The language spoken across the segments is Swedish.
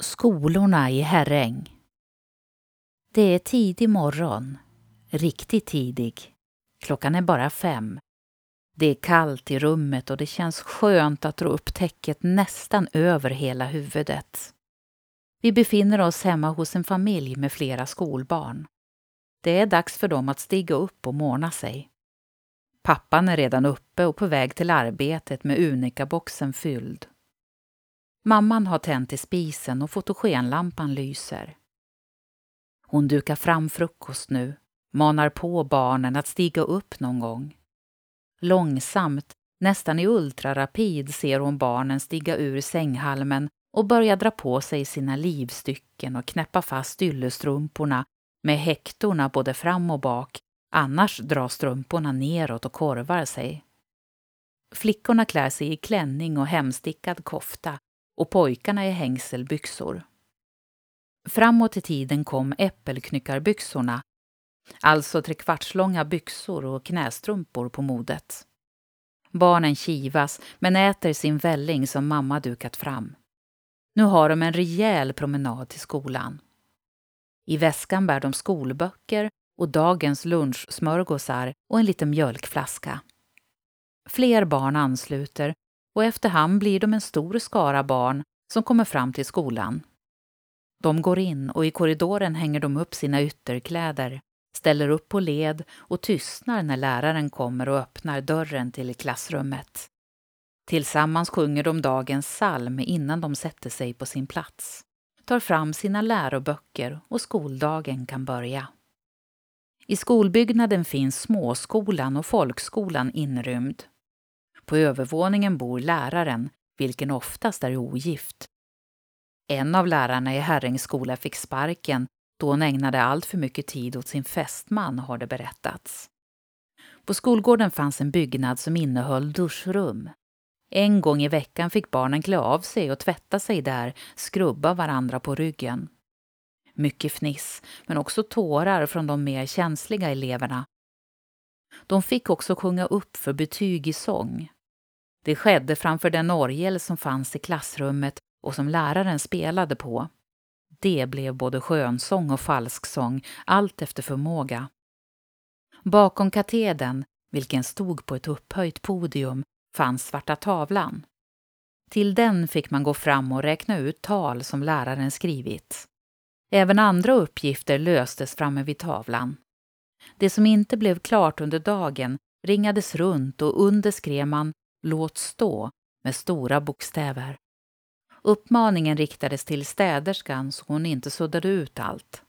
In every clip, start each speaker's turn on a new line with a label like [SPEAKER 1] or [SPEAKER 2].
[SPEAKER 1] Skolorna i Herräng. Det är tidig morgon. Riktigt tidig. Klockan är bara fem. Det är kallt i rummet och det känns skönt att dra upp täcket nästan över hela huvudet. Vi befinner oss hemma hos en familj med flera skolbarn. Det är dags för dem att stiga upp och måna sig. Pappan är redan uppe och på väg till arbetet med Unikaboxen fylld. Mamman har tänt i spisen och fotogenlampan lyser. Hon dukar fram frukost nu, manar på barnen att stiga upp någon gång. Långsamt, nästan i ultrarapid, ser hon barnen stiga ur sänghalmen och börja dra på sig sina livstycken och knäppa fast yllestrumporna med häktorna både fram och bak, annars drar strumporna neråt och korvar sig. Flickorna klär sig i klänning och hemstickad kofta och pojkarna i hängselbyxor. Framåt i tiden kom äppelknyckarbyxorna, alltså trekvartslånga byxor och knästrumpor på modet. Barnen kivas men äter sin välling som mamma dukat fram. Nu har de en rejäl promenad till skolan. I väskan bär de skolböcker och dagens lunchsmörgåsar och en liten mjölkflaska. Fler barn ansluter och efterhand blir de en stor skara barn som kommer fram till skolan. De går in och i korridoren hänger de upp sina ytterkläder, ställer upp på led och tystnar när läraren kommer och öppnar dörren till klassrummet. Tillsammans sjunger de dagens psalm innan de sätter sig på sin plats, tar fram sina läroböcker och skoldagen kan börja. I skolbyggnaden finns småskolan och folkskolan inrymd. På övervåningen bor läraren, vilken oftast är ogift. En av lärarna i Herrängs skola fick sparken då hon ägnade allt för mycket tid åt sin fästman, har det berättats. På skolgården fanns en byggnad som innehöll duschrum. En gång i veckan fick barnen klä av sig och tvätta sig där, skrubba varandra på ryggen. Mycket fniss, men också tårar från de mer känsliga eleverna. De fick också sjunga upp för betyg i sång. Det skedde framför den orgel som fanns i klassrummet och som läraren spelade på. Det blev både skönsång och falsksång, allt efter förmåga. Bakom katedern, vilken stod på ett upphöjt podium, fanns Svarta tavlan. Till den fick man gå fram och räkna ut tal som läraren skrivit. Även andra uppgifter löstes framme vid tavlan. Det som inte blev klart under dagen ringades runt och under skrev man Låt stå med stora bokstäver. Uppmaningen riktades till städerskan så hon inte suddade ut allt.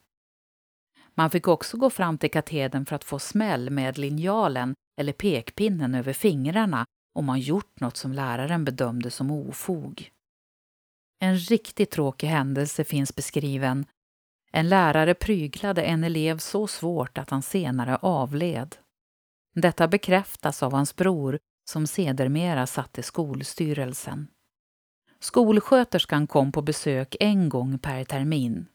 [SPEAKER 1] Man fick också gå fram till katedern för att få smäll med linjalen eller pekpinnen över fingrarna om man gjort något som läraren bedömde som ofog. En riktigt tråkig händelse finns beskriven. En lärare pryglade en elev så svårt att han senare avled. Detta bekräftas av hans bror som sedermera satt i skolstyrelsen. Skolsköterskan kom på besök en gång per termin.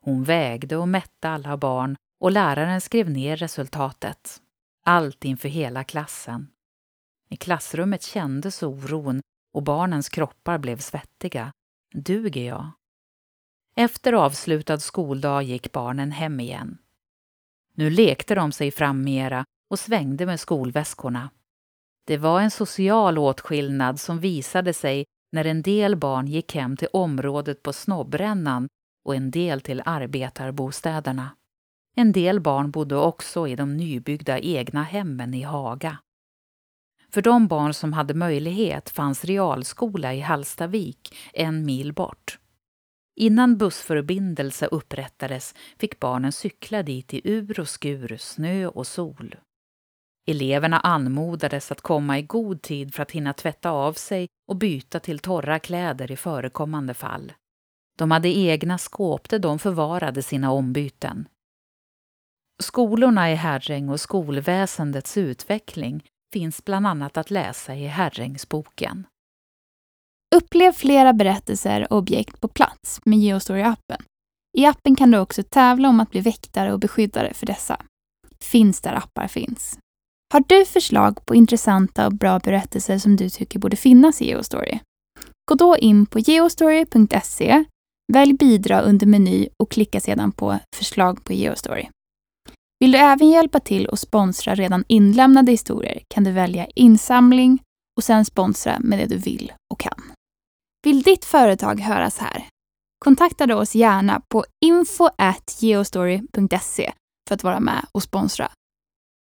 [SPEAKER 1] Hon vägde och mätte alla barn och läraren skrev ner resultatet. Allt inför hela klassen. I klassrummet kändes oron och barnens kroppar blev svettiga. Duger jag? Efter avslutad skoldag gick barnen hem igen. Nu lekte de sig fram mera och svängde med skolväskorna. Det var en social åtskillnad som visade sig när en del barn gick hem till området på Snobbrännan och en del till arbetarbostäderna. En del barn bodde också i de nybyggda egna hemmen i Haga. För de barn som hade möjlighet fanns realskola i Hallstavik, en mil bort. Innan bussförbindelse upprättades fick barnen cykla dit i ur och skur, snö och sol. Eleverna anmodades att komma i god tid för att hinna tvätta av sig och byta till torra kläder i förekommande fall. De hade egna skåp där de förvarade sina ombyten. Skolorna i Herräng och skolväsendets utveckling finns bland annat att läsa i Herrängsboken.
[SPEAKER 2] Upplev flera berättelser och objekt på plats med Geostory-appen. I appen kan du också tävla om att bli väktare och beskyddare för dessa. Finns där appar finns. Har du förslag på intressanta och bra berättelser som du tycker borde finnas i Geostory? Gå då in på geostory.se Välj bidra under meny och klicka sedan på förslag på Geostory. Vill du även hjälpa till och sponsra redan inlämnade historier kan du välja insamling och sen sponsra med det du vill och kan. Vill ditt företag höras här? Kontakta då oss gärna på info.geostory.se för att vara med och sponsra